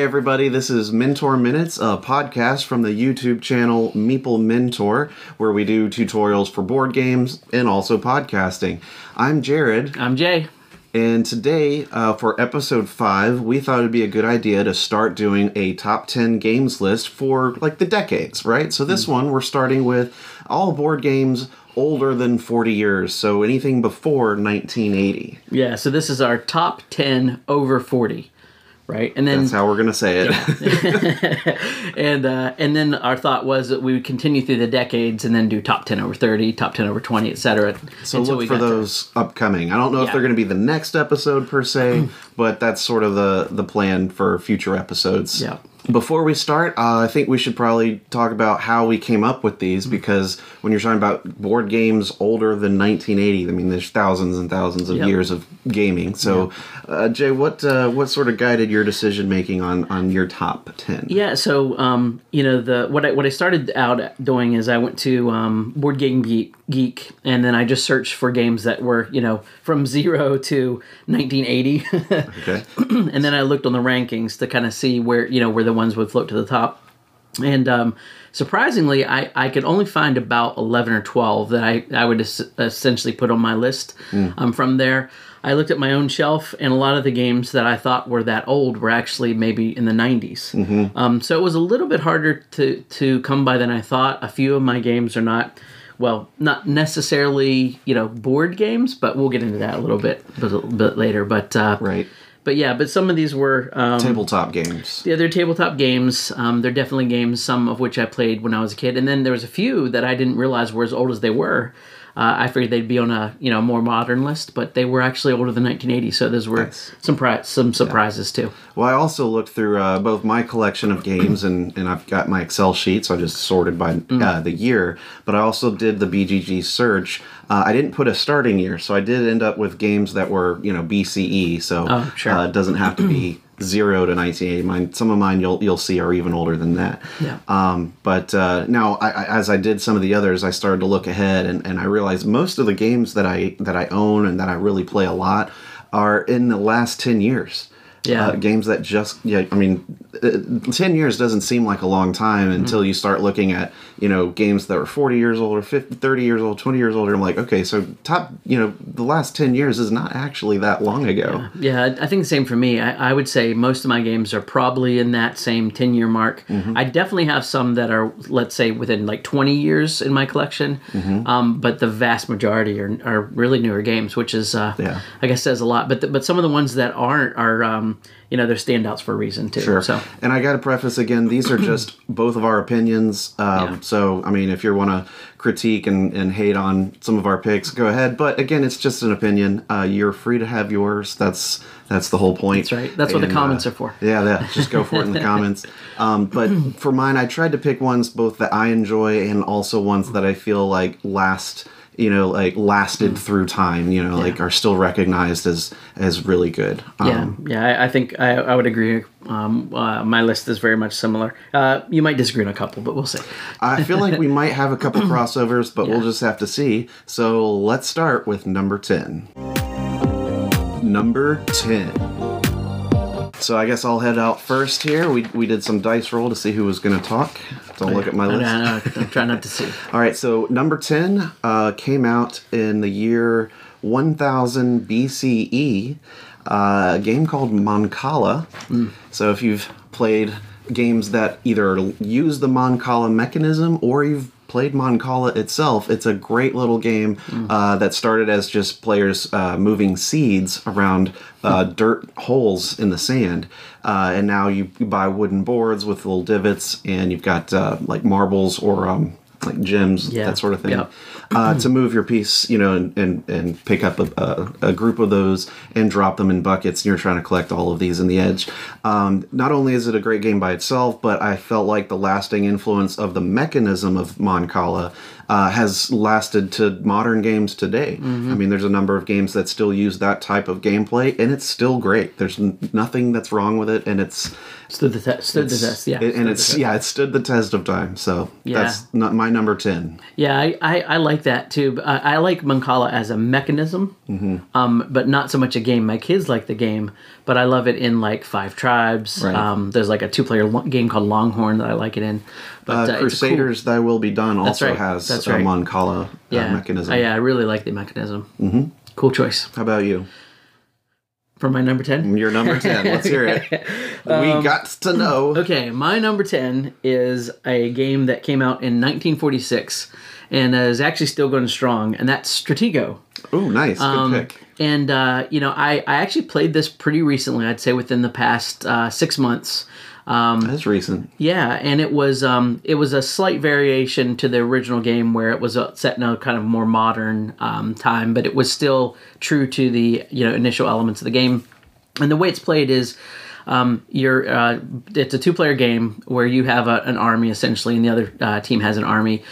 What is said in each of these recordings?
Hey, everybody, this is Mentor Minutes, a podcast from the YouTube channel Meeple Mentor, where we do tutorials for board games and also podcasting. I'm Jared, I'm Jay. and today, uh, for episode 5, we thought it'd be a good idea to start doing a top 10 games list for like the decades, right? So, this one, we're starting with all board games older than 40 years, so anything before 1980. Yeah, so this is our top 10 over 40, right? And then That's how we're going to say it. and uh, and then our thought was that we would continue through the decades and then do top 10 over 30, top 10 over 20, etc. So look for those upcoming. I don't know if they're going to be the next episode per se, but that's sort of the the plan for future episodes. Yeah. Before we start, uh, I think we should probably talk about how we came up with these Mm. because when you're talking about board games older than 1980, I mean, there's thousands and thousands of Yep. years of gaming. So, uh, Jay, what uh, what sort of guided your decision making on on your top 10? Yeah, so um, you know the what I what I started out doing is I went to um, Board Game Geek, Geek, and then I just searched for games that were you know from zero to 1980, Okay. and then I looked on the rankings to kind of see where you know where the ones would float to the top. And um, surprisingly, I, I could only find about 11 or 12 that I, I would es- essentially put on my list um, from there. I looked at my own shelf, and a lot of the games that I thought were that old were actually maybe in the 90s. Um, so it was a little bit harder to, to come by than I thought. A few of my games are not, well, not necessarily, you know, board games, but we'll get into that a little bit, a little bit later. But, uh, Right. but yeah, but some of these were. Um, Tabletop games. yeah, they're tabletop games. Um, they're definitely games, some of which I played when I was a kid, and then there was a few that I didn't realize were as old as they were. Uh, I figured they'd be on a you know more modern list, but they were actually older than 1980. So those were Nice. some pri- some surprises too. Well, I also looked through uh, both my collection of games and, and I've got my Excel sheet, so I just sorted by Mm. uh, the year. But I also did the BGG search. Uh, I didn't put a starting year, so I did end up with games that were you know BCE. So Oh, sure. uh, it doesn't have to be zero to 1980. Mine, some of mine you'll you'll see are even older than that. Yeah. Um, but uh, now, I, I, as I did some of the others, I started to look ahead, and, and I realized most of the games that I that I own and that I really play a lot are in the last ten years. Yeah. Uh, games that just yeah. I mean, uh, ten years doesn't seem like a long time until you start looking at you know games that were forty years old or 50, 30 years old, twenty years old. I'm like, okay, so top you know the last ten years is not actually that long ago. Yeah, I I think the same for me. I, I would say most of my games are probably in that same 10 year mark. Mm-hmm. I definitely have some that are, let's say, within like 20 years in my collection. Mm-hmm. Um, but the vast majority are, are really newer games, which is, uh, Yeah. I guess, says a lot. But the, but some of the ones that aren't are, um, you know, they're standouts for a reason too. Sure. So And I got to preface again, these are just both of our opinions. Um, Yeah. So, I mean, if you want to critique and, and hate on some of our picks, go ahead. But again, it's just an opinion. Uh, you're free to have yours. That's that's the whole point. That's right. That's what the comments uh, are for. Yeah, yeah. Just go for it in the comments. Um, but for mine, I tried to pick ones both that I enjoy and also ones that I feel like last. You know, like lasted through time. You know, like are still recognized as as really good. yeah, Um, yeah, I, I think I, I would agree. Um, uh, my list is very much similar. Uh, you might disagree on a couple, but we'll see. I feel like we might have a couple crossovers, but we'll just have to see. So let's start with number 10. Number 10. So I guess I'll head out first here. We, we did some dice roll to see who was going to talk. Don't look at my list. know, I know, I'm trying not to see. All right, so number 10 uh, came out in the year 1000 BCE, uh, a game called Mancala. So if you've played games that either use the Mancala mechanism or you've played Mancala itself, it's a great little game uh, that started as just players uh, moving seeds around uh, dirt holes in the sand. Uh, and now you buy wooden boards with little divots, and you've got uh, like marbles or um, like gems, Yeah. that sort of thing, uh, to move your piece, you know, and, and, and pick up a, a, a group of those and drop them in buckets. And you're trying to collect all of these in the edge. Um, not only is it a great game by itself, but I felt like the lasting influence of the mechanism of Mancala uh, has lasted to modern games today. I mean, there's a number of games that still use that type of gameplay, and it's still great. There's n- nothing that's wrong with it, and it's stood the test. Stood the test. Yeah, It- and it's yeah, it stood the test of time. So Yeah. that's not my number ten. Yeah, I, I, I like that too. I, I like Mancala as a mechanism, um, but not so much a game. My kids like the game, but I love it in like Five Tribes. Right. Um, there's like a two-player lo- game called Longhorn that I like it in. But Uh, uh, it's cool- Crusaders, Thy Will Be Done also right. has That's a right. Mancala uh, yeah, mechanism. Uh, yeah, I really like the mechanism. Mm-hmm. Cool choice How about you? for my number ten. You're number ten. Let's hear it. we got to know. Um, Okay, my number 10 is a game that came out in 1946 and is actually still going strong, and that's Stratego. Oh, nice. Good Um, pick. And, uh, you know, I, I actually played this pretty recently, I'd say within the past uh, six months. That's recent. Yeah, and it was um, it was a slight variation to the original game where it was uh, set in a kind of more modern um, time, but it was still true to the you know initial elements of the game. And the way it's played is um, you're uh, it's a two player game where you have a, an army essentially, and the other uh, team has an army.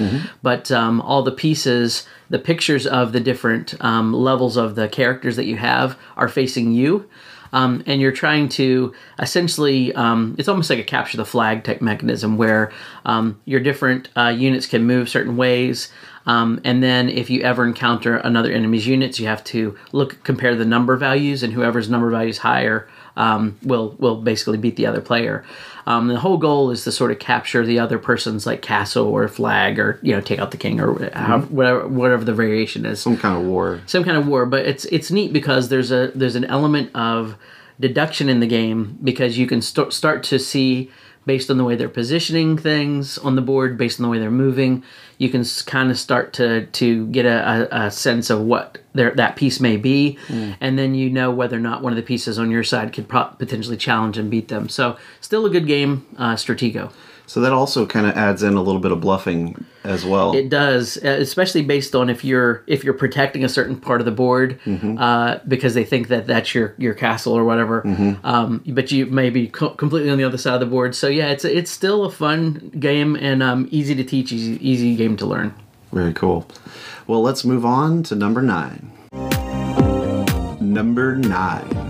But um, all the pieces, the pictures of the different um, levels of the characters that you have are facing you um, and you're trying to essentially um, it's almost like a capture the flag type mechanism where um, your different uh, units can move certain ways. Um, and then if you ever encounter another enemy's units you have to look compare the number values and whoever's number value is higher um, will will basically beat the other player. Um, the whole goal is to sort of capture the other person's like castle or flag or you know take out the king or how, whatever whatever the variation is. Some kind of war. some kind of war but it's it's neat because there's a there's an element of deduction in the game because you can st- start to see based on the way they're positioning things on the board based on the way they're moving you can kind of start to to get a, a, a sense of what their, that piece may be. And then you know whether or not one of the pieces on your side could pro- potentially challenge and beat them. So still a good game uh, stratego So that also kind of adds in a little bit of bluffing as well. It does, especially based on if you're if you're protecting a certain part of the board uh, because they think that that's your your castle or whatever. Um, but you may be co- completely on the other side of the board. So yeah, it's it's still a fun game and um, easy to teach, easy, easy game to learn. Very cool. Well, let's move on to number nine. Number nine.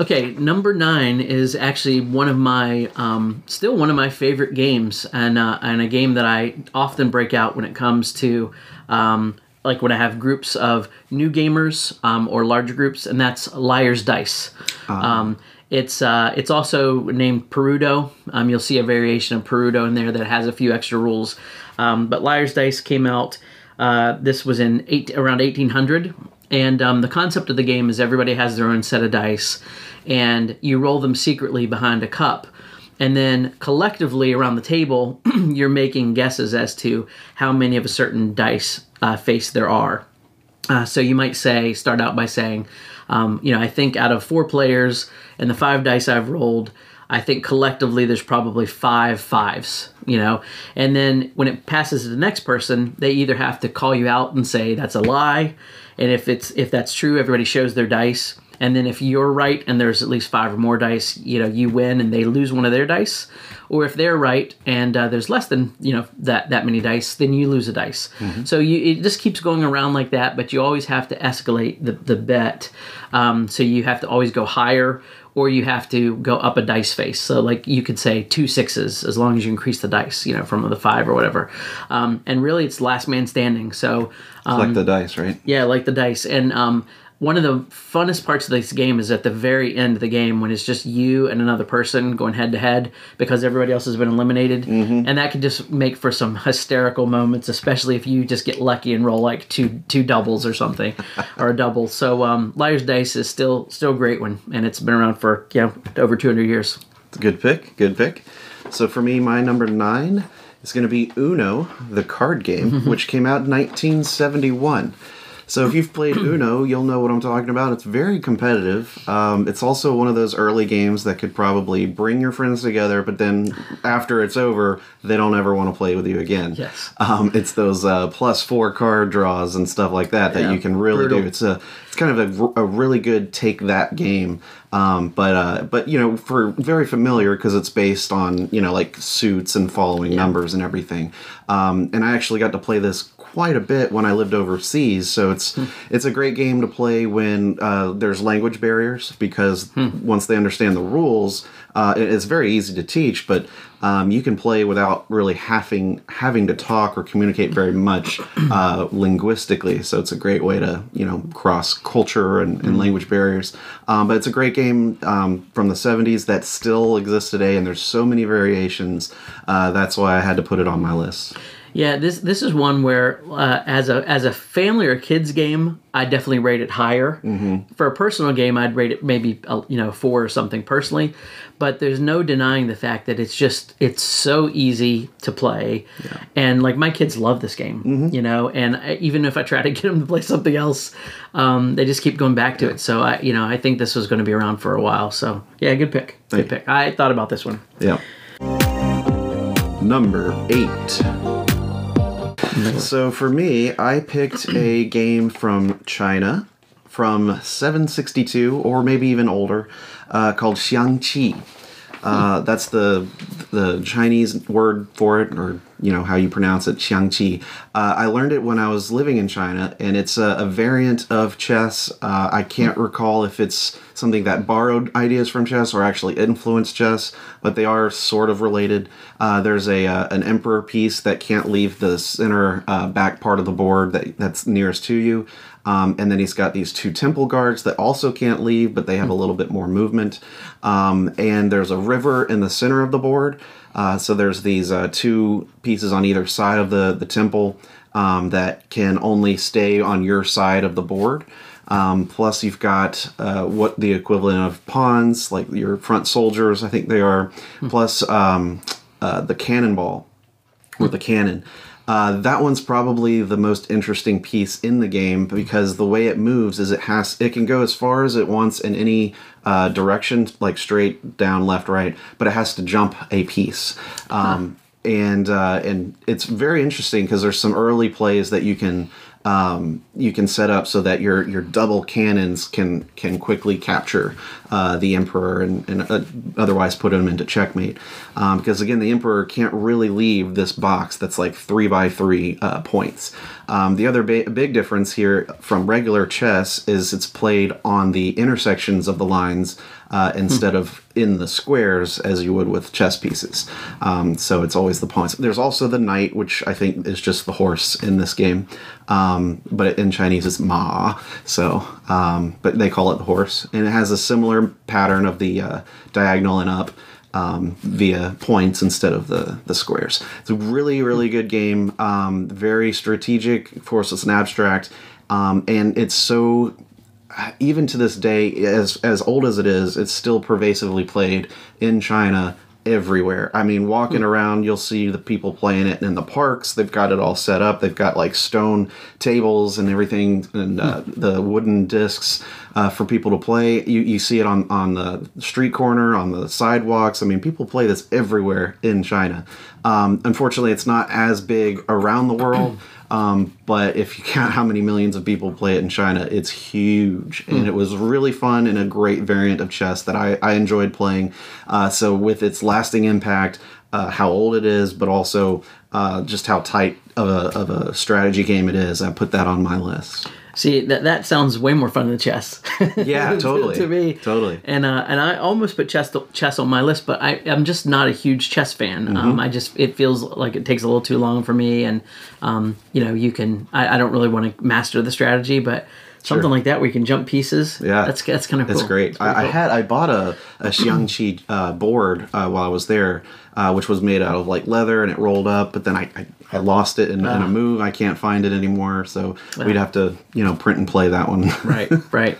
Okay, number nine is actually one of my, um, still one of my favorite games, and uh, and a game that I often break out when it comes to, um, like when I have groups of new gamers um, or larger groups, and that's Liar's Dice. Um, it's uh, it's also named Perudo. Um, you'll see a variation of Perudo in there that has a few extra rules, um, but Liar's Dice came out. Uh, this was in eight, around 1800, and um, the concept of the game is everybody has their own set of dice, and you roll them secretly behind a cup. And then collectively around the table, you're making guesses as to how many of a certain dice uh, face there are. Uh, so you might say, start out by saying, um, you know, I think out of four players and the five dice I've rolled, I think collectively there's probably five fives, you know. And then when it passes to the next person, they either have to call you out and say that's a lie, and if it's if that's true, everybody shows their dice. And then if you're right and there's at least five or more dice, you know, you win and they lose one of their dice. Or if they're right and uh, there's less than you know that that many dice, then you lose a dice. So you it just keeps going around like that. But you always have to escalate the the bet. Um, so you have to always go higher or you have to go up a dice face. So like you could say two sixes as long as you increase the dice, you know, from the five or whatever. Um, and really, it's last man standing. So um, Collect the dice, right? yeah, like the dice. And um, one of the funnest parts of this game is at the very end of the game when it's just you and another person going head to head because everybody else has been eliminated. And that can just make for some hysterical moments, especially if you just get lucky and roll like two two doubles or something or a double. So um, Liar's Dice is still still a great one, and it's been around for you know over 200 years. Good pick. Good pick. So for me, my number nine is going to be Uno, the card game, which came out in 1971. So if you've played Uno, you'll know what I'm talking about. It's very competitive. Um, it's also one of those early games that could probably bring your friends together, but then after it's over, they don't ever want to play with you again. Yes. Um, it's those uh, plus four card draws and stuff like that that Yeah, you can really brutal. do. It's a it's kind of a, a really good take that game Um, but uh, but you know, for very familiar because it's based on you know like suits and following numbers and everything. Um, and I actually got to play this quite a bit when I lived overseas. So it's it's a great game to play when uh, there's language barriers because once they understand the rules, uh, it's very easy to teach. But um, you can play without really having having to talk or communicate very much uh, linguistically. So it's a great way to you know cross culture and, and language barriers. Um, but it's a great game um, from the 70s that still exists today, and there's so many variations. Uh, that's why I had to put it on my list. Yeah, this this is one where uh, as a as a family or kids game, I definitely rate it higher. Mm-hmm. For a personal game, I'd rate it maybe uh, you know four or something personally, but there's no denying the fact that it's just it's so easy to play, and like my kids love this game, you know, and I, even if I try to get them to play something else, um, they just keep going back to it. So I you know I think this was going to be around for a while. So yeah, good pick, good pick. I thought about this one. Yeah. Number eight. So for me, I picked a game from China from 762 or maybe even older uh, called Xiangqi. Uh, that's the the Chinese word for it, or you know how you pronounce it, Xiangqi. Uh, I learned it when I was living in China, and it's a, a variant of chess. Uh, I can't recall if it's something that borrowed ideas from chess or actually influenced chess, but they are sort of related. Uh, there's a uh, an emperor piece that can't leave the center uh, back part of the board that that's nearest to you. Um, and then he's got these two temple guards that also can't leave, but they have a little bit more movement. Um, and there's a river in the center of the board. Uh, so there's these uh, two pieces on either side of the, the temple um, that can only stay on your side of the board. Um, plus, you've got uh, what the equivalent of pawns, like your front soldiers, I think they are, plus um, uh, the cannonball or the cannon. Uh, that one's probably the most interesting piece in the game because the way it moves is it has it can go as far as it wants in any uh, direction, like straight down, left, right, but it has to jump a piece. Um, And uh, and it's very interesting because there's some early plays that you can um, you can set up so that your your double cannons can can quickly capture uh, the emperor and, and uh, otherwise put him into checkmate. Um, because again, the emperor can't really leave this box that's like three by three uh, points. Um, the other ba- big difference here from regular chess is it's played on the intersections of the lines uh, instead of in the squares as you would with chess pieces. Um, so it's always the pawns. There's also the knight, which I think is just the horse in this game, um, but in Chinese it's ma. So, um, but they call it the horse, and it has a similar pattern of the uh, diagonal and up. Um, via points instead of the the squares. It's a really really good game. Um, very strategic. Of course, it's an abstract, um, and it's so even to this day, as as old as it is, it's still pervasively played in China everywhere. I mean, walking around, you'll see the people playing it in the parks. They've got it all set up. They've got like stone tables and everything, and uh, the wooden discs uh, for people to play. You you see it on on the street corner, on the sidewalks. I mean, people play this everywhere in China. Um, unfortunately, it's not as big around the world. Um, but if you count how many millions of people play it in China, it's huge. And it was really fun and a great variant of chess that I, I enjoyed playing. Uh, so, with its lasting impact, uh, how old it is, but also uh, just how tight of a, of a strategy game it is, I put that on my list. See that that sounds way more fun than chess. Yeah, to- totally. to me, Totally. And uh, and I almost put chess chess on my list, but I I'm just not a huge chess fan. Mm-hmm. Um, I just it feels like it takes a little too long for me, and um, you know you can I, I don't really want to master the strategy, but something Sure. like that where you can jump pieces. Yeah. that's that's kind of cool. It's great. pretty I, I had I bought a a Xiangqi uh, board uh, while I was there, uh, which was made out of like leather and it rolled up. But then I I, I lost it in, in Ah. a move. I can't find it anymore. So we'd have to you know print and play that one. right, right.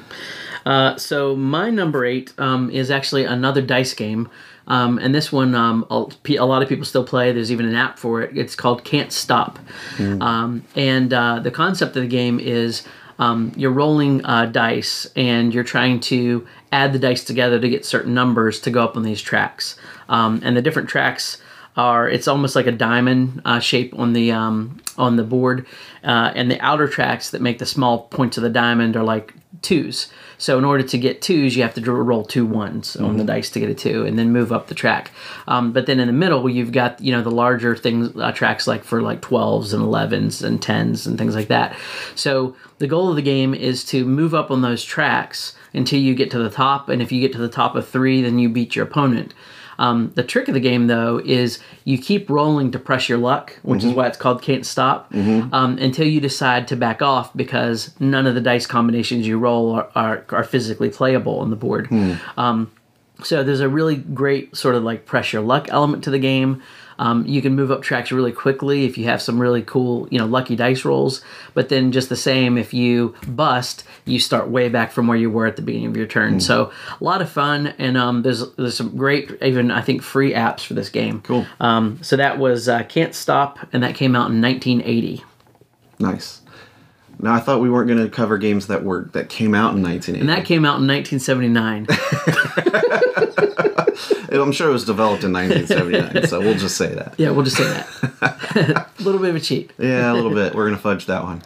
Uh, so my number eight um, is actually another dice game, um, and this one um, a a lot of people still play. There's even an app for it. It's called Can't Stop, um, and uh, the concept of the game is um, you're rolling uh, dice and you're trying to add the dice together to get certain numbers to go up on these tracks, um, and the different tracks are it's almost like a diamond uh, shape on the um, on the board, uh, and the outer tracks that make the small points of the diamond are like twos. So in order to get twos, you have to roll two ones on the dice to get a two, and then move up the track. Um, but then in the middle, you've got you know the larger things uh, tracks like for like twelves and elevens and tens and things like that. So the goal of the game is to move up on those tracks until you get to the top, and if you get to the top of three, then you beat your opponent. Um, the trick of the game, though, is you keep rolling to press your luck, which is why it's called Can't Stop, um, until you decide to back off because none of the dice combinations you roll are, are, are physically playable on the board. Um, so there's a really great sort of like press your luck element to the game. Um, you can move up tracks really quickly if you have some really cool, you know, lucky dice rolls. But then just the same, if you bust, you start way back from where you were at the beginning of your turn. So a lot of fun, and um, there's there's some great, even I think free apps for this game. Cool. Um, so that was uh, Can't Stop, and that came out in 1980. Nice. Now I thought we weren't going to cover games that were that came out in 1980. And that came out in 1979. I'm sure it was developed in 1979, so we'll just say that. yeah, we'll just say that. a little bit of a cheat. Yeah, a little bit. We're going to fudge that one.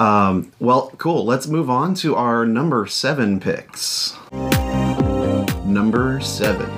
Um, well, cool. Let's move on to our number seven picks. Number seven.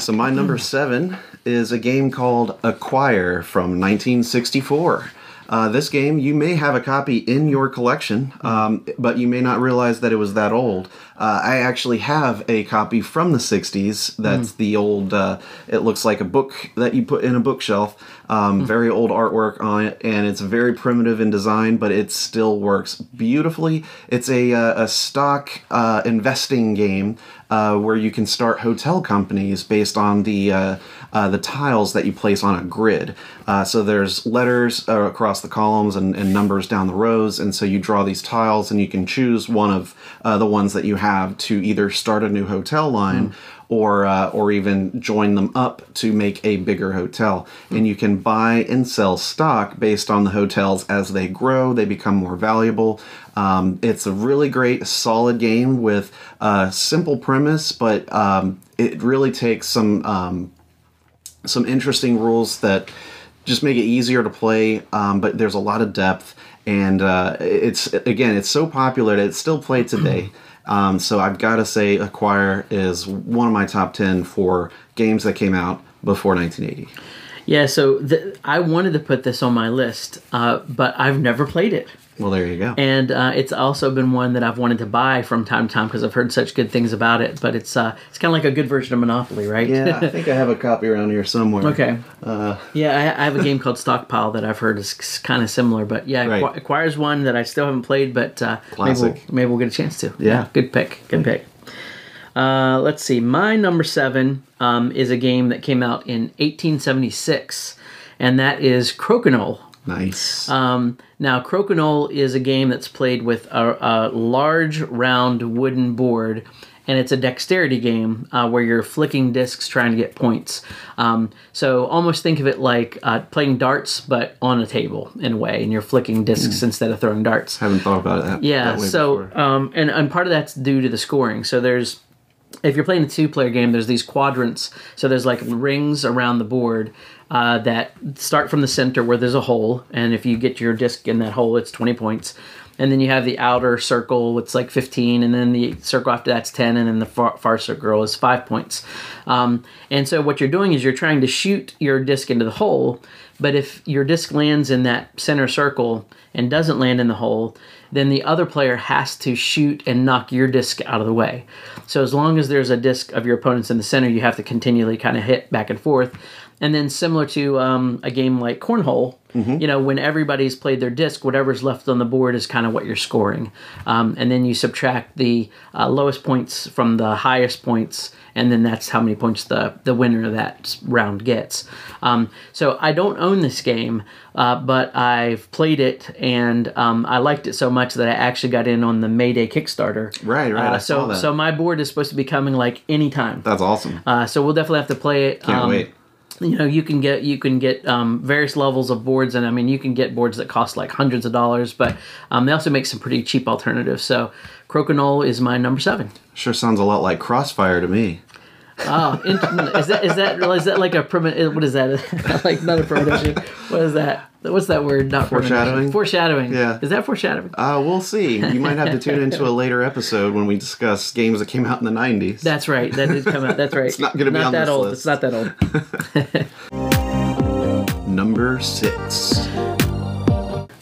So my number seven is a game called Acquire from 1964. Uh, this game, you may have a copy in your collection, um, but you may not realize that it was that old. Uh, I actually have a copy from the 60s. That's the old, uh, it looks like a book that you put in a bookshelf. Um, Very old artwork on it, and it's very primitive in design, but it still works beautifully. It's a, uh, a stock uh, investing game uh, where you can start hotel companies based on the uh, uh, the tiles that you place on a grid. Uh, so there's letters uh, across the columns and, and numbers down the rows, and so you draw these tiles, and you can choose one of uh, the ones that you have to either start a new hotel line. Or, uh, or even join them up to make a bigger hotel. And you can buy and sell stock based on the hotels as they grow, they become more valuable. Um, it's a really great, solid game with a simple premise, but um, it really takes some um, some interesting rules that just make it easier to play. Um, but there's a lot of depth, and uh, it's again, it's so popular that it's still played today. Um, so I've got to say, Acquire is one of my top ten for games that came out before 1980. Yeah, so th- I wanted to put this on my list, uh, but I've never played it. Well, there you go. And uh, it's also been one that I've wanted to buy from time to time because I've heard such good things about it. But it's uh, it's kind of like a good version of Monopoly, right? yeah, I think I have a copy around here somewhere. okay. Uh, Yeah, I, I have a game called Stockpile that I've heard is kind of similar. But yeah, Right. Acqu- Acquire's one that I still haven't played, but uh, maybe, we'll, maybe we'll get a chance to. Yeah. good pick. Good pick. Uh, let's see. My number seven um, is a game that came out in 1876, and that is Crokinole. Nice. Um, now, Crokinole is a game that's played with a, a large, round wooden board, and it's a dexterity game uh, where you're flicking discs trying to get points. Um, so, almost think of it like uh, playing darts, but on a table in a way, and you're flicking discs instead of throwing darts. Haven't thought about it that, Yeah. that So, um, and and part of that's due to the scoring. So there's if you're playing a two-player game, there's these quadrants. So there's like rings around the board uh, that start from the center where there's a hole, and if you get your disc in that hole, it's 20 points. And then you have the outer circle, it's like 15, and then the circle after that's 10, and then the far, far circle is five points. Um, and so what you're doing is you're trying to shoot your disc into the hole, but if your disc lands in that center circle and doesn't land in the hole, then the other player has to shoot and knock your disc out of the way. So as long as there's a disc of your opponent's in the center, you have to continually kind of hit back and forth. And then similar to um, a game like Cornhole, you know, when everybody's played their disc, whatever's left on the board is kind of what you're scoring. Um, and then you subtract the uh, lowest points from the highest points, and then that's how many points the, the winner of that round gets. Um, so I don't own this game, uh, but I've played it, and um, I liked it so much that I actually got in on the Mayday Kickstarter. Right, right, Uh, so so my board is supposed to be coming like anytime. That's awesome. Uh, so we'll definitely have to play it. Can't Um, wait. You know, you can get you can get um, various levels of boards, and I mean, you can get boards that cost like hundreds of dollars, but um, they also make some pretty cheap alternatives. So, Crokinole is my number seven. Sure sounds a lot like Crossfire to me. Oh, is that is that is that like a premonition? What is that? like not a premonition. What is that? What's that word? Not Foreshadowing? Foreshadowing. Yeah. Is that foreshadowing? Uh, we'll see. You might have to tune into a later episode when we discuss games that came out in the 90s. That's right. That did come out. That's right. it's not gonna be on that this old. list. It's not that old. Number six.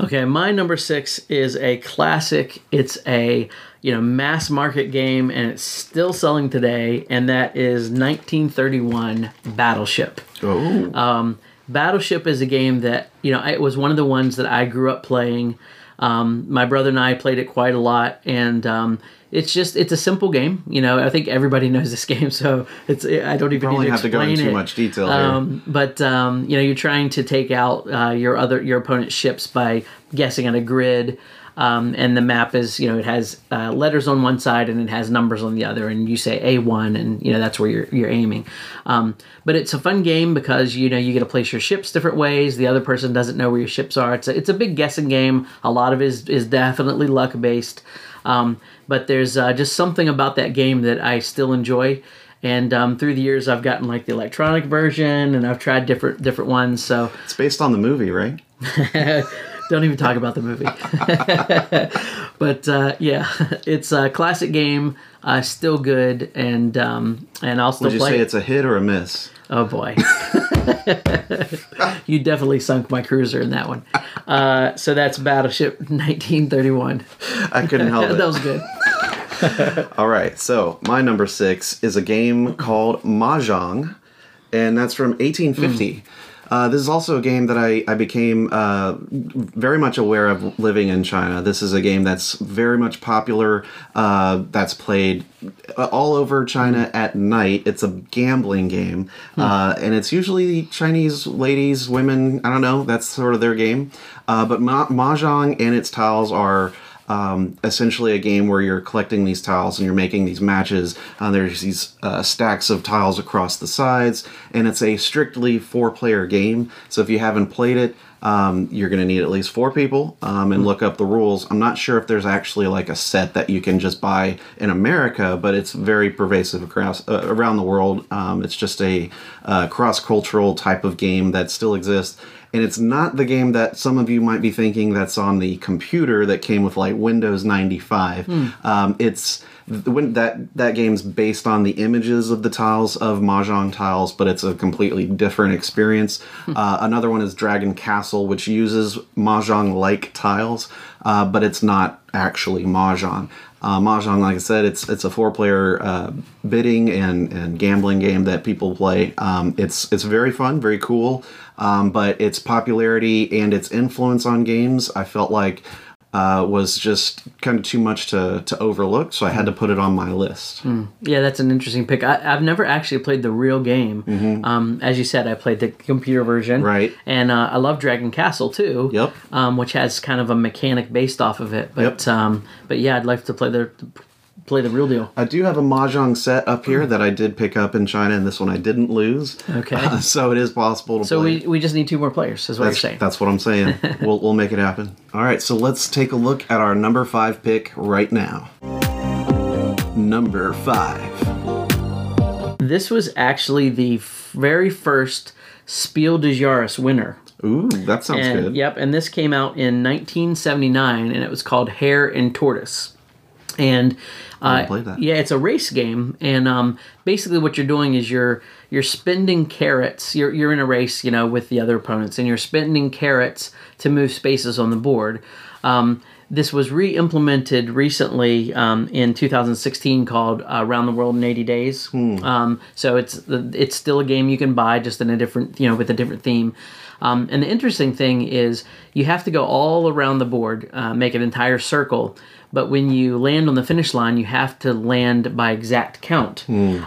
Okay, my number six is a classic. It's a you know mass market game, and it's still selling today, and that is 1931 Battleship. Oh. Um, Battleship is a game that you know it was one of the ones that I grew up playing. Um, my brother and I played it quite a lot, and um, it's just it's a simple game. You know, I think everybody knows this game, so it's I don't even Probably need to have to go into too much detail here. Um, but um, you know, you're trying to take out uh, your other your opponent's ships by guessing on a grid. Um, and the map is, you know, it has uh, letters on one side and it has numbers on the other, and you say A1, and you know that's where you're you're aiming. Um, but it's a fun game because you know you get to place your ships different ways. The other person doesn't know where your ships are. It's a, it's a big guessing game. A lot of it is is definitely luck based. Um, but there's uh, just something about that game that I still enjoy. And um, through the years, I've gotten like the electronic version, and I've tried different different ones. So It's based on the movie, right? don't even talk about the movie. but uh, yeah, it's a classic game, uh, still good, and um, and I'll still Would you play. say it. it's a hit or a miss? Oh boy, you definitely sunk my cruiser in that one. Uh, so that's Battleship 1931. I couldn't help it. that was good. All right, so my number six is a game called Mahjong, and that's from 1850. Uh, this is also a game that I, I became uh, very much aware of living in China. This is a game that's very much popular, uh, that's played uh, all over China at night. It's a gambling game, uh, and it's usually Chinese ladies, women, I don't know, that's sort of their game. Uh, but Ma- Mahjong and its tiles are um, essentially a game where you're collecting these tiles and you're making these matches. Uh, there's these uh, stacks of tiles across the sides, and it's a strictly four player game. So if you haven't played it, um, you're going to need at least four people um, and look up the rules. I'm not sure if there's actually like a set that you can just buy in America, but it's very pervasive across uh, around the world. Um, it's just a uh, cross cultural type of game that still exists and it's not the game that some of you might be thinking that's on the computer that came with like Windows 95. Um, it's when that that game's based on the images of the tiles of mahjong tiles, but it's a completely different experience. Uh, another one is Dragon Castle, which uses mahjong-like tiles, uh, but it's not actually mahjong. Uh, mahjong, like I said, it's it's a four-player uh, bidding and, and gambling game that people play. Um, it's it's very fun, very cool, um, but its popularity and its influence on games, I felt like, uh, was just kind of too much to to overlook. So I had to put it on my list. Yeah, that's an interesting pick. I, I've never actually played the real game. Um, as you said, I played the computer version. Mm-hmm. Right. And uh, I love Dragon Castle too. Yep. Um, which has kind of a mechanic based off of it. But Yep. um, but yeah, I'd like to play the play the real deal. I do have a mahjong set up here that I did pick up in China, and this one I didn't lose. Okay. so it is possible to So play. we, we just need two more players, is what That's, you're saying. that's what I'm saying. we'll, we'll make it happen. All right, so let's take a look at our number five pick right now. Number five. This was actually the very first Spiel des Jahres winner. Ooh, that sounds And, good. Yep, and this came out in 1979, and it was called Hare and Tortoise. And uh, yeah, it's a race game, and um, basically what you're doing is you're you're spending carrots. You're you're in a race, you know, with the other opponents, and you're spending carrots to move spaces on the board. Um, this was re-implemented recently um, in 2016 called uh, Around the World in 80 Days. Hmm. Um, so it's it's still a game you can buy, just in a different you know with a different theme. Um, and the interesting thing is you have to go all around the board, uh, make an entire circle. But when you land on the finish line, you have to land by exact count.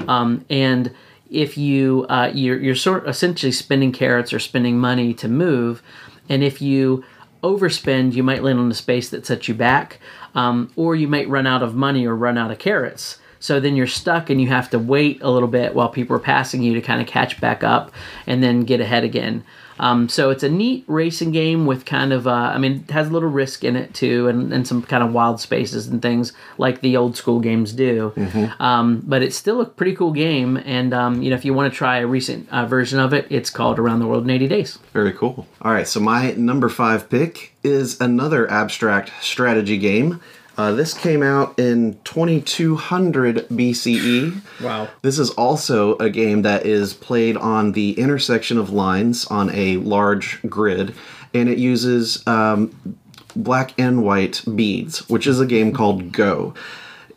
Um, and if you uh, you're, you're sort of essentially spending carrots or spending money to move, and if you overspend, you might land on a space that sets you back, um, or you might run out of money or run out of carrots. So then you're stuck and you have to wait a little bit while people are passing you to kind of catch back up and then get ahead again. Um, so it's a neat racing game with kind of, uh, I mean, it has a little risk in it too, and, and some kind of wild spaces and things like the old school games do. Um, but it's still a pretty cool game, and um, you know, if you want to try a recent uh, version of it, it's called Around the World in 80 Days. Very cool. All right, so my number five pick is another abstract strategy game. Uh, this came out in 2200 BCE. Wow. This is also a game that is played on the intersection of lines on a large grid, and it uses um, black and white beads, which is a game called Go.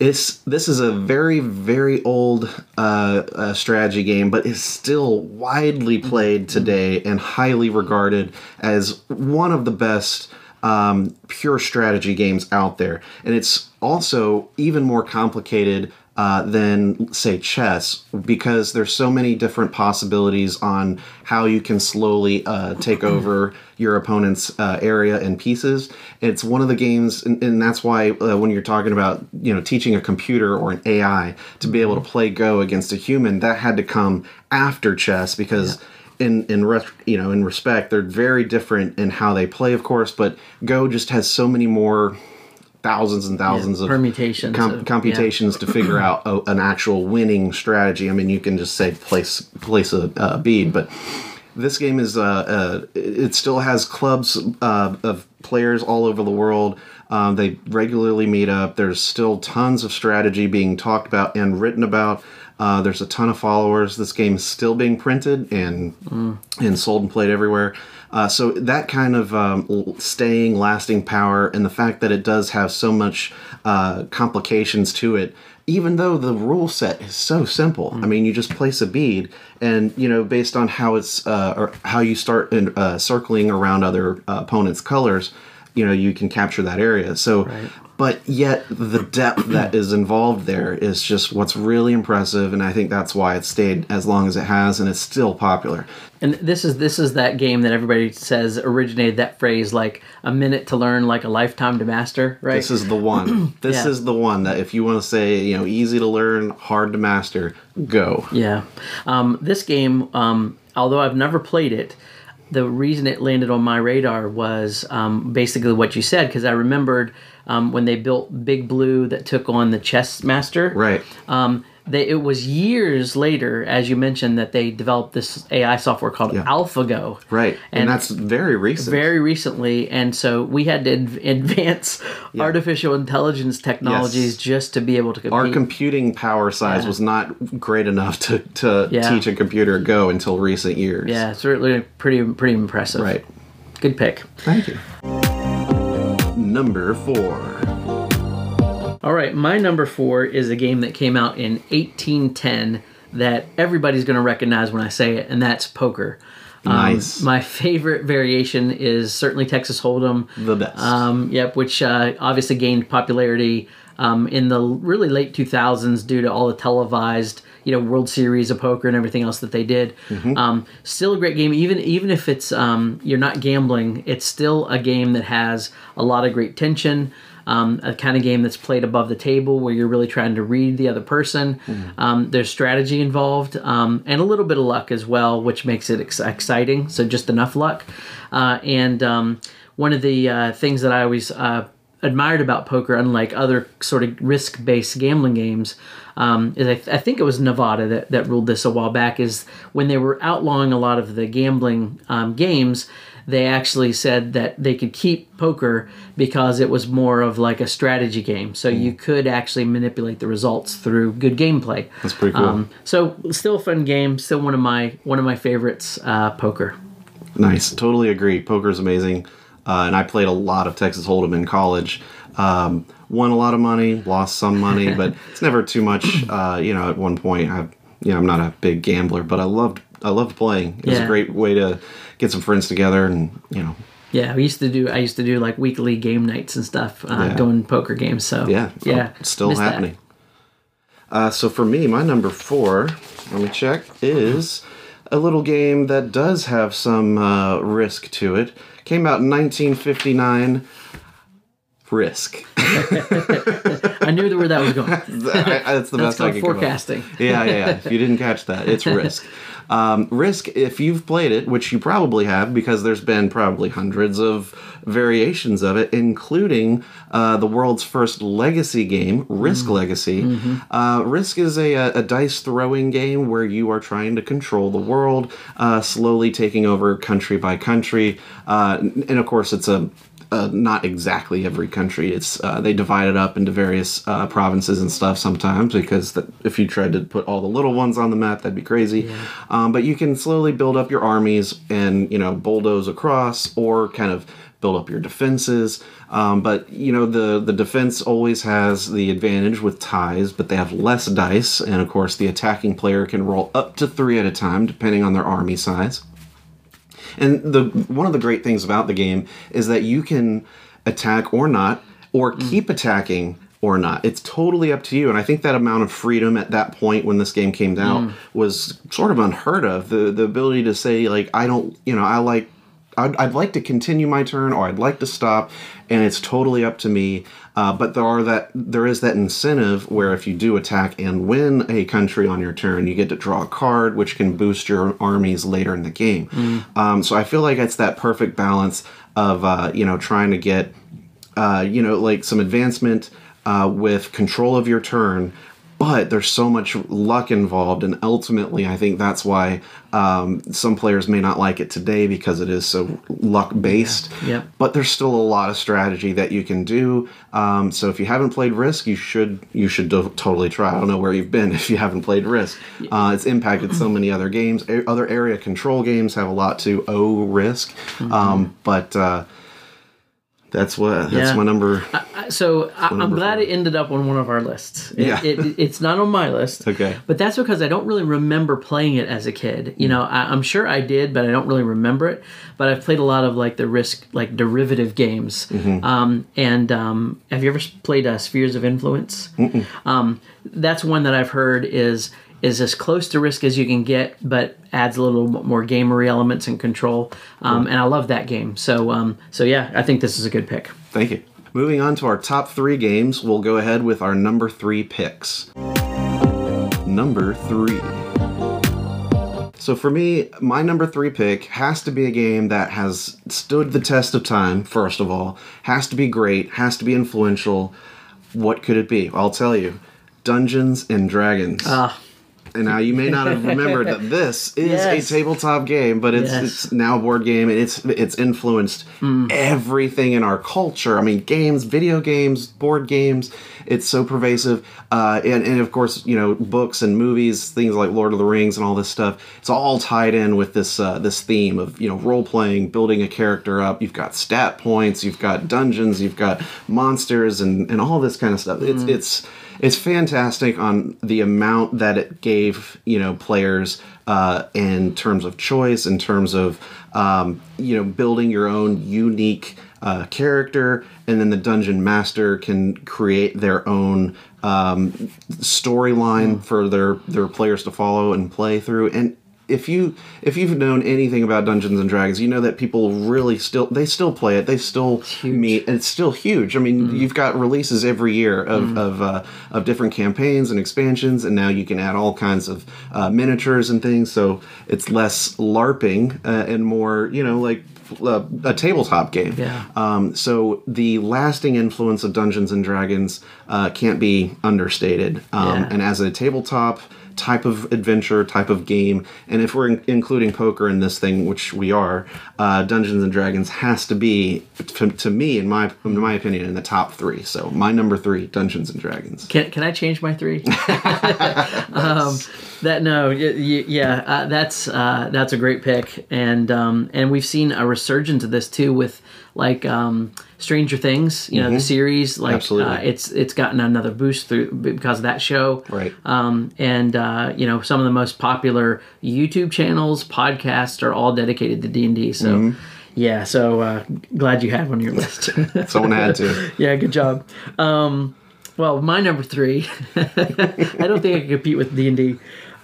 It's this is a very very old uh, uh, strategy game, but is still widely played today and highly regarded as one of the best um, pure strategy games out there. And it's also even more complicated uh, than say chess because there's so many different possibilities on how you can slowly uh, take over your opponent's uh, area and pieces. It's one of the games, and, and that's why uh, when you're talking about you know teaching a computer or an AI to be able to play Go against a human, that had to come after chess because. In in res- you know in respect, they're very different in how they play, of course. But Go just has so many more thousands and thousands of permutations com- of- computations to figure out a, an actual winning strategy. I mean, you can just say place place a, a bead, but this game is uh, uh, it still has clubs uh, of players all over the world. Um, they regularly meet up. There's still tons of strategy being talked about and written about. Uh, there's a ton of followers. This game is still being printed and and sold and played everywhere. Uh, so that kind of um, staying, lasting power, and the fact that it does have so much uh, complications to it, even though the rule set is so simple. I mean, you just place a bead, and you know, based on how it's uh, or how you start in, uh, circling around other uh, opponents' colors, you know, you can capture that area. So. But yet, the depth that is involved there is just what's really impressive, and I think that's why it's stayed as long as it has, and it's still popular. And this is this is that game that everybody says originated that phrase like a minute to learn, like a lifetime to master, right? This is the one. This Yeah. is the one that if you want to say, you know, easy to learn, hard to master, go. Yeah. Um, this game, um, although I've never played it, the reason it landed on my radar was um, basically what you said, because I remembered um, when they built Big Blue that took on the Chess Master. Right. Um, they, it was years later, as you mentioned, that they developed this AI software called AlphaGo. Right. And, And that's very recent. Very recently, and so we had to adv- advance artificial intelligence technologies Yes. just to be able to compete. Our computing power size Yeah. was not great enough to, to Yeah. teach a computer go until recent years. yeah, it's really pretty pretty impressive. Right. Good pick. Thank you. Number four. All right, my number four is a game that came out in 1810 that everybody's going to recognize when I say it, and that's poker. Um, Nice. my favorite variation is certainly Texas Hold'em. The best. Um, yep, which uh, obviously gained popularity um, in the really late 2000s due to all the televised, you know, World Series of poker and everything else that they did. Um, still a great game, even even if it's um, you're not gambling, it's still a game that has a lot of great tension. Um, a kind of game that's played above the table where you're really trying to read the other person. Um, there's strategy involved um, and a little bit of luck as well, which makes it ex- exciting. So just enough luck. Uh, and um, one of the uh, things that I always uh, admired about poker, unlike other sort of risk-based gambling games, um, is I, th- I think it was Nevada that, that ruled this a while back. Is when they were outlawing a lot of the gambling um, games, they actually said that they could keep poker because it was more of like a strategy game. So you could actually manipulate the results through good gameplay. That's pretty cool. Um, so still a fun game. Still one of my one of my favorites. Uh, poker. Nice. Totally agree. Poker's amazing. Uh, and I played a lot of Texas Hold'em in college. Um, won a lot of money, lost some money, but it's never too much. Uh, you know, at one point, I, you know, I'm not a big gambler, but I loved, I loved playing. It was a great way to get some friends together, and you know, Yeah, we used to do. I used to do like weekly game nights and stuff, uh, Yeah. doing poker games. So yeah, yeah, it's still Missed happening. Uh, so for me, my number four, let me check, is a little game that does have some uh, risk to it. Came out in 1959. Risk. I knew where that was going. I- I- That's the That's best I called could come up forecasting. yeah, yeah, yeah. If you didn't catch that, it's Risk. Um, Risk, if you've played it, which you probably have, because there's been probably hundreds of variations of it, including uh, the world's first legacy game, Risk Legacy. Uh, Risk is a, a dice throwing game where you are trying to control the world, uh, slowly taking over country by country. Uh, and of course, it's a uh, not exactly every country. It's uh, they divide it up into various uh, provinces and stuff sometimes because that if you tried to put all the little ones on the map, that'd be crazy. Um, but you can slowly build up your armies and you know bulldoze across or kind of build up your defenses. Um, but you know the the defense always has the advantage with ties, but they have less dice, and of course the attacking player can roll up to three at a time depending on their army size. And the one of the great things about the game is that you can attack or not, or mm. keep attacking or not. It's totally up to you. And I think that amount of freedom at that point when this game came out mm. was sort of unheard of. The the ability to say like I don't, you know, I like I'd, I'd like to continue my turn or I'd like to stop, and it's totally up to me. Uh, but there are that there is that incentive where if you do attack and win a country on your turn, you get to draw a card, which can boost your armies later in the game. Um, so I feel like it's that perfect balance of uh, you know trying to get uh, you know like some advancement uh, with control of your turn. But there's so much luck involved, and ultimately, I think that's why um, some players may not like it today because it is so luck based. Yep. But there's still a lot of strategy that you can do. Um, so if you haven't played Risk, you should you should do- totally try. I don't know where you've been if you haven't played Risk. Uh, it's impacted so many other games. A- Other area control games have a lot to owe Risk, um, but uh, that's what that's Yeah. my number. I- so I, I'm glad four. it ended up on one of our lists. It, Yeah. it, it's not on my list. Okay. But that's because I don't really remember playing it as a kid. You know, I, I'm sure I did, but I don't really remember it. But I've played a lot of like the risk, like derivative games. Um, and um, have you ever played uh, Spheres of Influence? Um, that's one that I've heard is is as close to risk as you can get, but adds a little more gamery elements and control. Um, And I love that game. So um, so yeah, I think this is a good pick. Thank you. Moving on to our top three games, we'll go ahead with our number three picks. Number three. So for me, my number three pick has to be a game that has stood the test of time, first of all, has to be great, has to be influential. What could it be? I'll tell you Dungeons and Dragons. Ah. And now you may not have remembered that this is Yes. a tabletop game, but it's Yes. it's now a board game and it's it's influenced everything in our culture. I mean, games, video games, board games. It's so pervasive, uh, and and of course, you know, books and movies, things like Lord of the Rings and all this stuff. It's all tied in with this uh, this theme of you know role playing, building a character up. You've got stat points, you've got dungeons, you've got monsters, and and all this kind of stuff. It's it's it's fantastic on the amount that it gave you know players uh, in terms of choice in terms of um, you know building your own unique uh, character and then the dungeon master can create their own um, storyline for their their players to follow and play through. And if you if you've known anything about Dungeons and Dragons, you know that people really still they still play it. They still meet. And it's still huge. I mean, you've got releases every year of of, uh, of different campaigns and expansions, and now you can add all kinds of uh, miniatures and things. So it's less LARPing uh, and more, you know, like uh, a tabletop game. Yeah. Um, so the lasting influence of Dungeons and Dragons uh, can't be understated. Um, Yeah. And as a tabletop type of adventure, type of game, and if we're in- including poker in this thing, which we are, uh, Dungeons and Dragons has to be, to, to me, in my in my opinion, in the top three. So my number three, Dungeons and Dragons. Can, can I change my three? um, that no, y- y- yeah, uh, that's uh, that's a great pick, and um, and we've seen a resurgence of this too with like um, Stranger Things, you know, the series. Like Mm-hmm. Uh, it's it's gotten another boost through because of that show, Right. Um, and uh, you know, some of the most popular YouTube channels, podcasts are all dedicated to D and D. So. Mm-hmm. Yeah, so uh, glad you have on your list. Someone had to. Yeah, good job. Um, well, my number three. I don't think I can compete with D and D.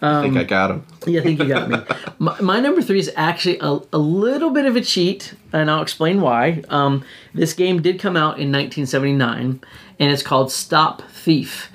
I think I got him. Yeah, I think you got me. my, my number three is actually a, a little bit of a cheat, and I'll explain why. Um, this game did come out in 1979, and it's called Stop Thief.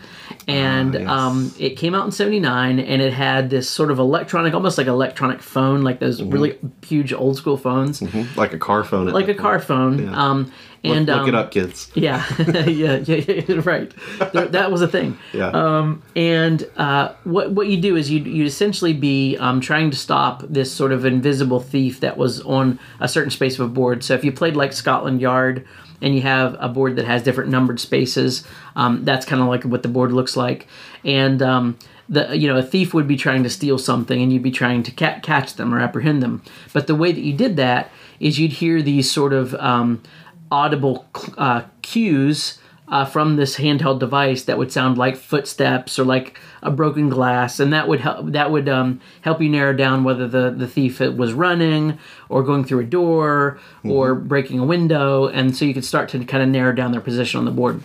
And um, it came out in 79 and it had this sort of electronic almost like electronic phone like those Mm-hmm. really huge old school phones like a car phone. like a that car phone Yeah. um, and look um, it up, kids. yeah yeah, yeah yeah right There- that was a thing Yeah. um, and uh, what what you do is you you essentially be um, trying to stop this sort of invisible thief that was on a certain space of a board. So if you played like Scotland Yard and you have a board that has different numbered spaces, um, that's kind of like what the board looks like. And um, the you know a thief would be trying to steal something, and you'd be trying to ca- catch them or apprehend them. But the way that you did that is you'd hear these sort of um, audible uh, cues uh, from this handheld device that would sound like footsteps or like a broken glass, and that would help. That would um, help you narrow down whether the the thief was running or going through a door or breaking a window, and so you could start to kind of narrow down their position on the board.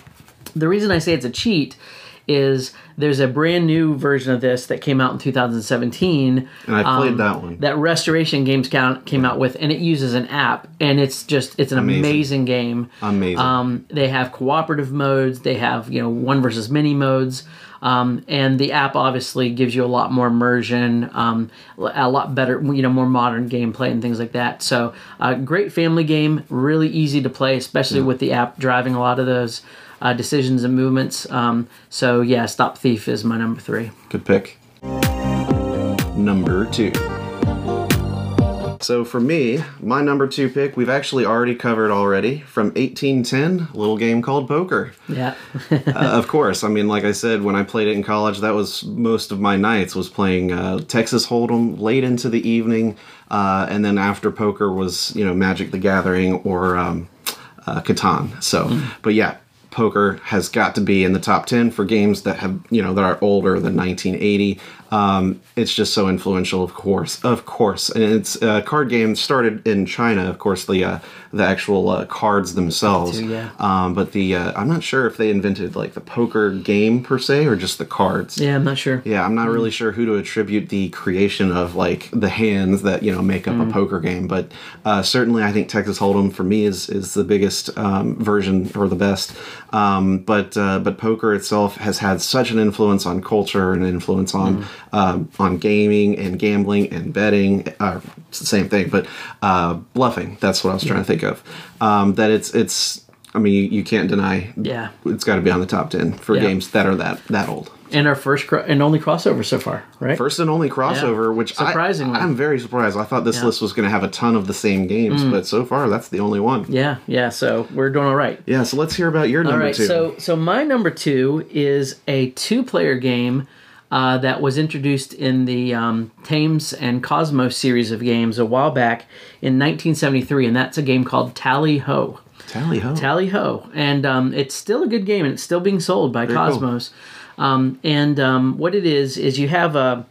The reason I say it's a cheat is there's a brand new version of this that came out in 2017 And I played um, that one. that Restoration Games count came out with, and it uses an app, and it's just it's an amazing, Amazing. game. Amazing. Um, they have cooperative modes. They have you know one versus many modes. Um, and the app obviously gives you a lot more immersion, um, a lot better, you know, more modern gameplay and things like that. So, uh, great family game, really easy to play, especially with the app driving a lot of those uh, decisions and movements. Um, so, yeah, Stop Thief is my number three. Good pick. Number two. So for me, my number two pick, we've actually already covered already from 1810, a little game called poker. Yeah, uh, of course, I mean, like I said, when I played it in college, that was most of my nights was playing uh, Texas Hold'em late into the evening, uh, and then after poker was you know Magic the Gathering or um, uh, Catan. So, but yeah, poker has got to be in the top 10 for games that have you know that are older than 1980 um, it's just so influential of course of course and it's a card game started in china of course the uh, the actual uh, cards themselves too, yeah. um, but the uh, i'm not sure if they invented like the poker game per se or just the cards yeah, I'm not sure. yeah, I'm not really sure who to attribute the creation of like the hands that you know make up a poker game, but uh, certainly I think Texas Hold'em for me is is the biggest um, version or the best. Um, but uh, but poker itself has had such an influence on culture and influence on um, on gaming and gambling and betting. Uh, it's the same thing, but uh, bluffing. That's what I was trying to think of. Um, that it's it's. I mean, you, you can't deny. Yeah. It's got to be on the top ten for Yeah. games that are that that old. And our first cro- and only crossover so far, right? First and only crossover, Yeah. which Surprisingly. I'm very surprised. I thought this Yeah. Mm. list was going to have a ton of the same games, but so far that's the only one. Yeah, yeah. So we're doing all right. Yeah, so let's hear about your All number right. two. So so my number two is a two-player game uh, that was introduced in the um, Thames and Kosmos series of games a while back in 1973, and that's a game called Tally Ho. Tally ho. Tally Ho, and um, it's still a good game, and it's still being sold by cool. Kosmos. Um, and um, what it is is you have a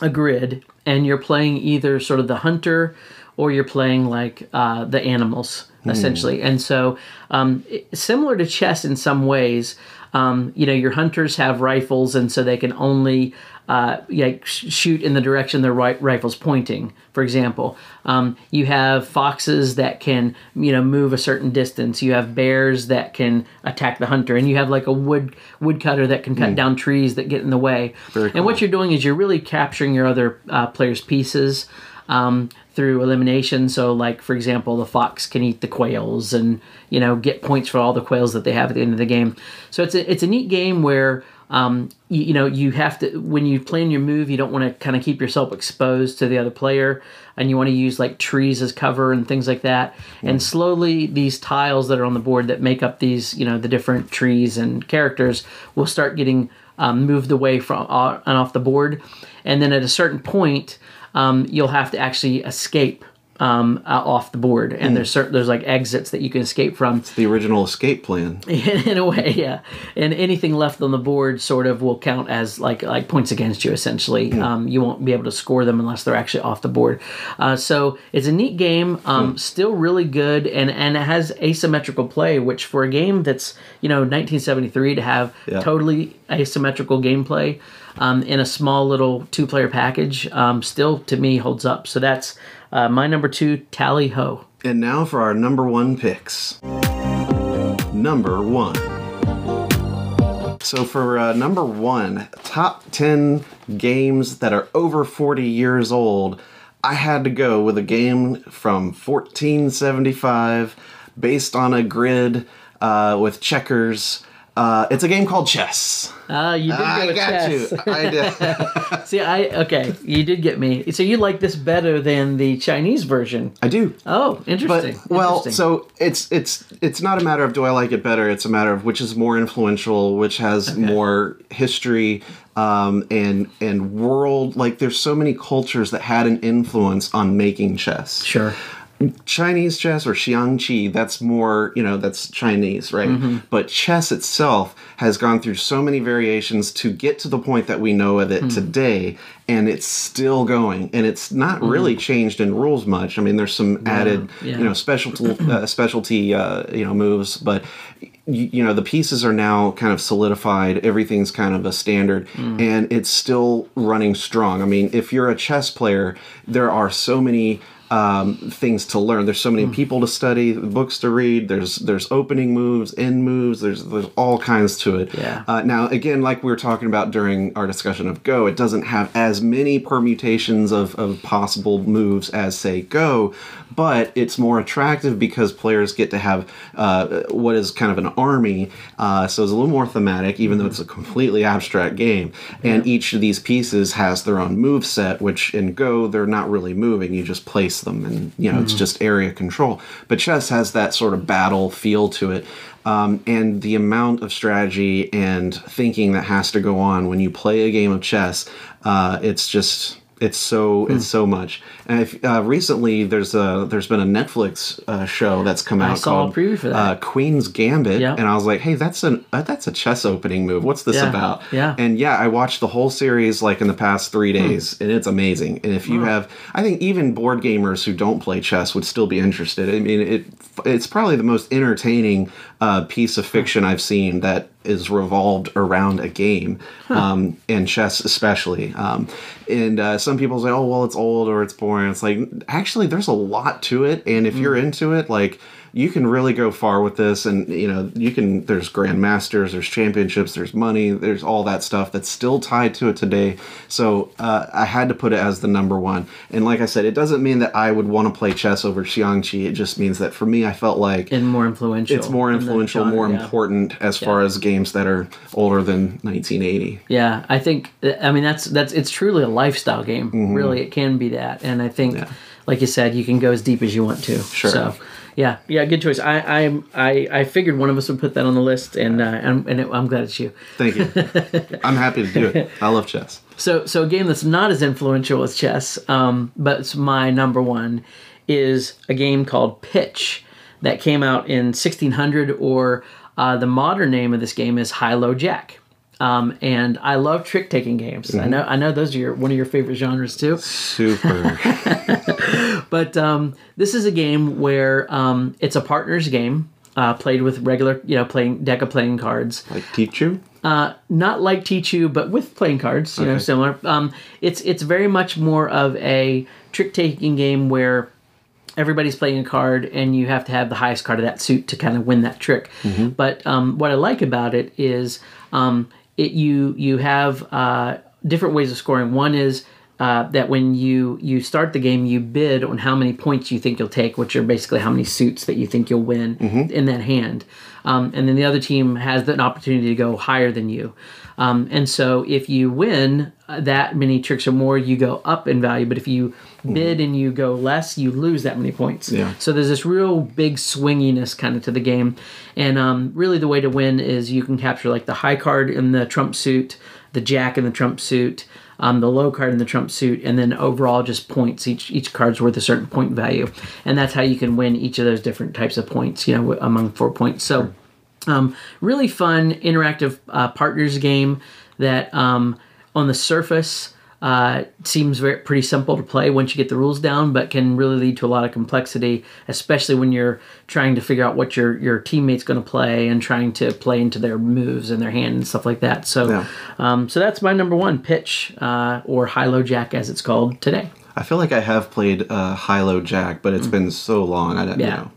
a grid, and you're playing either sort of the hunter, or you're playing like uh, the animals essentially. And so, um, similar to chess in some ways. Um, you know, your hunters have rifles, and so they can only uh, sh- shoot in the direction their right rifle's pointing. For example, um, you have foxes that can you know move a certain distance. You have bears that can attack the hunter, and you have like a wood woodcutter that can cut down trees that get in the way. Very And what you're doing is you're really capturing your other uh, players' pieces um, through elimination. So, like for example, the fox can eat the quails, and you know get points for all the quails that they have at the end of the game. So it's a it's a neat game where um, you, you know you have to when you plan your move, you don't want to kind of keep yourself exposed to the other player, and you want to use like trees as cover and things like that. And slowly, these tiles that are on the board that make up these you know the different trees and characters will start getting um, moved away from uh, and off the board, and then at a certain point, um, you'll have to actually escape um, uh, off the board. And there's certain there's like exits that you can escape from. It's the original escape plan. in a way, yeah. And anything left on the board sort of will count as like like points against you. Essentially, um, you won't be able to score them unless they're actually off the board. Uh, so it's a neat game. Um, Still really good, and and it has asymmetrical play, which for a game that's you know 1973 to have Yeah. totally asymmetrical gameplay. Um, in a small little two-player package, um, still to me holds up. So that's uh, my number two, Tally Ho. And now for our number one picks. Number one. So for uh, number one, top ten games that are over forty years old, I had to go with a game from 1475, based on a grid uh, with checkers. Uh, it's a game called chess. Uh, you did I got chess. you. I did. See, I okay, you did get me. So you like this better than the Chinese version? I do. Oh, But interesting. well, Interesting. so it's it's it's not a matter of do I like it better. It's a matter of which is more influential, which has more history um, and and world. Like there's so many cultures that had an influence on making chess. sure. Chinese chess or Xiangqi, that's more, you know, that's Chinese, right? Mm-hmm. But chess itself has gone through so many variations to get to the point that we know of it Hmm. today, and it's still going. And it's not really changed in rules much. I mean, there's some added, Mm-hmm. yeah. you know, specialty, uh, specialty, uh, you know, moves, but you, you know the pieces are now kind of solidified everything's kind of a standard Hmm. and it's still running strong i mean if you're a chess player there are so many um, things to learn there's so Hmm. many people to study books to read there's there's opening moves end moves there's there's all kinds to it Yeah. uh, now again like we were talking about during our discussion of go it doesn't have as many permutations of, of possible moves as say go but it's more attractive because players get to have uh, what is kind of an army. Uh, so it's a little more thematic, even though it's a completely abstract game. And each of these pieces has their own move set, which in Go they're not really moving; you just place them, and you know it's just area control. But chess has that sort of battle feel to it. Um, and the amount of strategy and thinking that has to go on when you play a game of chess, uh, it's just it's so Hmm. it's so much. And if, uh, recently, there's a there's been a Netflix uh, show that's come out saw a called preview for that. Uh, Queen's Gambit, Yeah. and I was like, hey, that's an uh, that's a chess opening move. What's this Yeah, about? yeah. And yeah, I watched the whole series like in the past three Hmm. days, and it's amazing. And if you have, I think even board gamers who don't play chess would still be interested. I mean, it it's probably the most entertaining uh, piece of fiction I've seen that is revolved around a game, um, and chess especially. Um, and uh, some people say, "Oh, well, it's old or it's boring." It's like actually, there's a lot to it, and if you're into it, like you can really go far with this and you know you can there's grandmasters there's championships there's money there's all that stuff that's still tied to it today so uh, i had to put it as the number one and like i said it doesn't mean that i would want to play chess over xiangqi it just means that for me i felt like and more influential. it's more influential genre, more yeah. important as far as games that are older than 1980 Yeah, I think I mean that's that's it's truly a lifestyle game. Really, it can be that, and I think, Mm-hmm. Yeah. like you said, you can go as deep as you want to. Sure. So, yeah, yeah, good choice. I I I, I figured one of us would put that on the list, and uh, and, and it, I'm glad it's you. thank you i'm happy to do it i love chess So so a game that's not as influential as chess, um, but it's my number one, is a game called Pitch that came out in 1600, or uh, the modern name of this game is High Low Jack. Um, and I love trick taking games. I know I know those are your one of your favorite genres too. super But um, this is a game where um, it's a partner's game. Uh, played with regular, you know, playing deck of playing cards. like Tichu Uh not like Tichu, but with playing cards, you know, similar. Um, it's it's very much more of a trick taking game where everybody's playing a card and you have to have the highest card of that suit to kind of win that trick. But um, what I like about it is um, it you you have uh, different ways of scoring. One is uh, that when you you start the game, you bid on how many points you think you'll take, which are basically how many suits that you think you'll win in that hand. Um, and then the other team has an opportunity to go higher than you. Um, and so if you win uh, that many tricks or more, you go up in value. But if you bid and you go less, you lose that many points. Yeah. So there's this real big swinginess kind of to the game. And um, really, the way to win is you can capture like the high card in the trump suit, the jack in the trump suit, um, the low card in the trump suit, and then overall just points. Each each card's worth a certain point value, and that's how you can win each of those different types of points. You know, among four points. So. Um, really fun, interactive uh, partners game that um, on the surface uh, seems very pretty simple to play once you get the rules down, but can really lead to a lot of complexity, especially when you're trying to figure out what your your teammate's going to play and trying to play into their moves and their hand and stuff like that. So, Yeah. um, so that's my number one pitch uh, or high low jack as it's called today. I feel like I have played uh, High Low Jack, but it's been so long. I don't Mm. Yeah. know.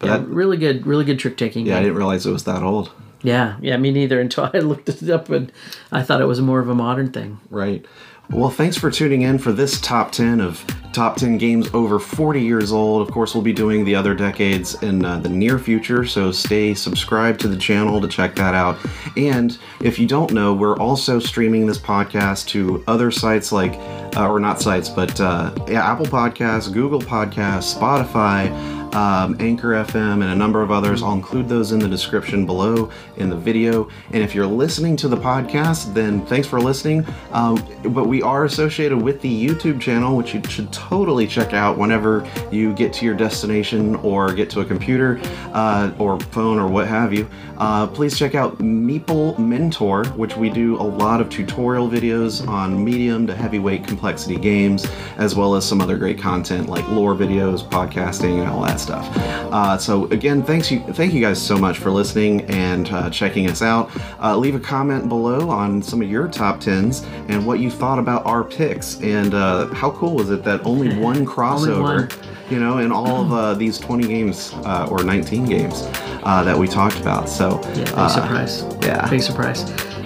But Yeah, that, really good, really good trick taking. yeah, I didn't realize it was that old. Yeah, yeah, me neither. Until I looked it up, and I thought it was more of a modern thing. Right. Well, thanks for tuning in for this top 10 of top 10 games over 40 years old. Of course, we'll be doing the other decades in uh, the near future, so stay subscribed to the channel to check that out. And if you don't know, we're also streaming this podcast to other sites like, uh, or not sites, but uh, yeah, Apple Podcasts, Google Podcasts, Spotify um, Anchor FM, and a number of others. I'll include those in the description below in the video. And if you're listening to the podcast, then thanks for listening. Um, but we are associated with the YouTube channel, which you should totally check out whenever you get to your destination or get to a computer uh, or phone or what have you. Uh, please check out Meeple Mentor, which we do a lot of tutorial videos on medium to heavyweight complexity games, as well as some other great content like lore videos, podcasting, and all that stuff. Uh, so again, thanks you, thank you guys so much for listening and uh, checking us out. Uh, leave a comment below on some of your top tens and what you thought about our picks, and uh, how cool was it that only one crossover. one. You know, in all of uh, these 20 games uh, or 19 games that we talked about. So, Yeah, big surprise. yeah. big surprise.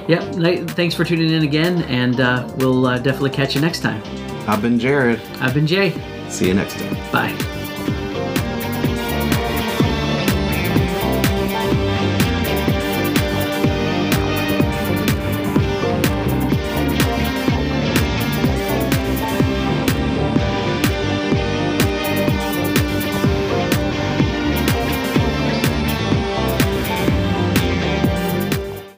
Yep. Thanks for tuning in again, and uh, we'll uh, definitely catch you next time. I've been Jared. I've been Jay. See you next time. Bye.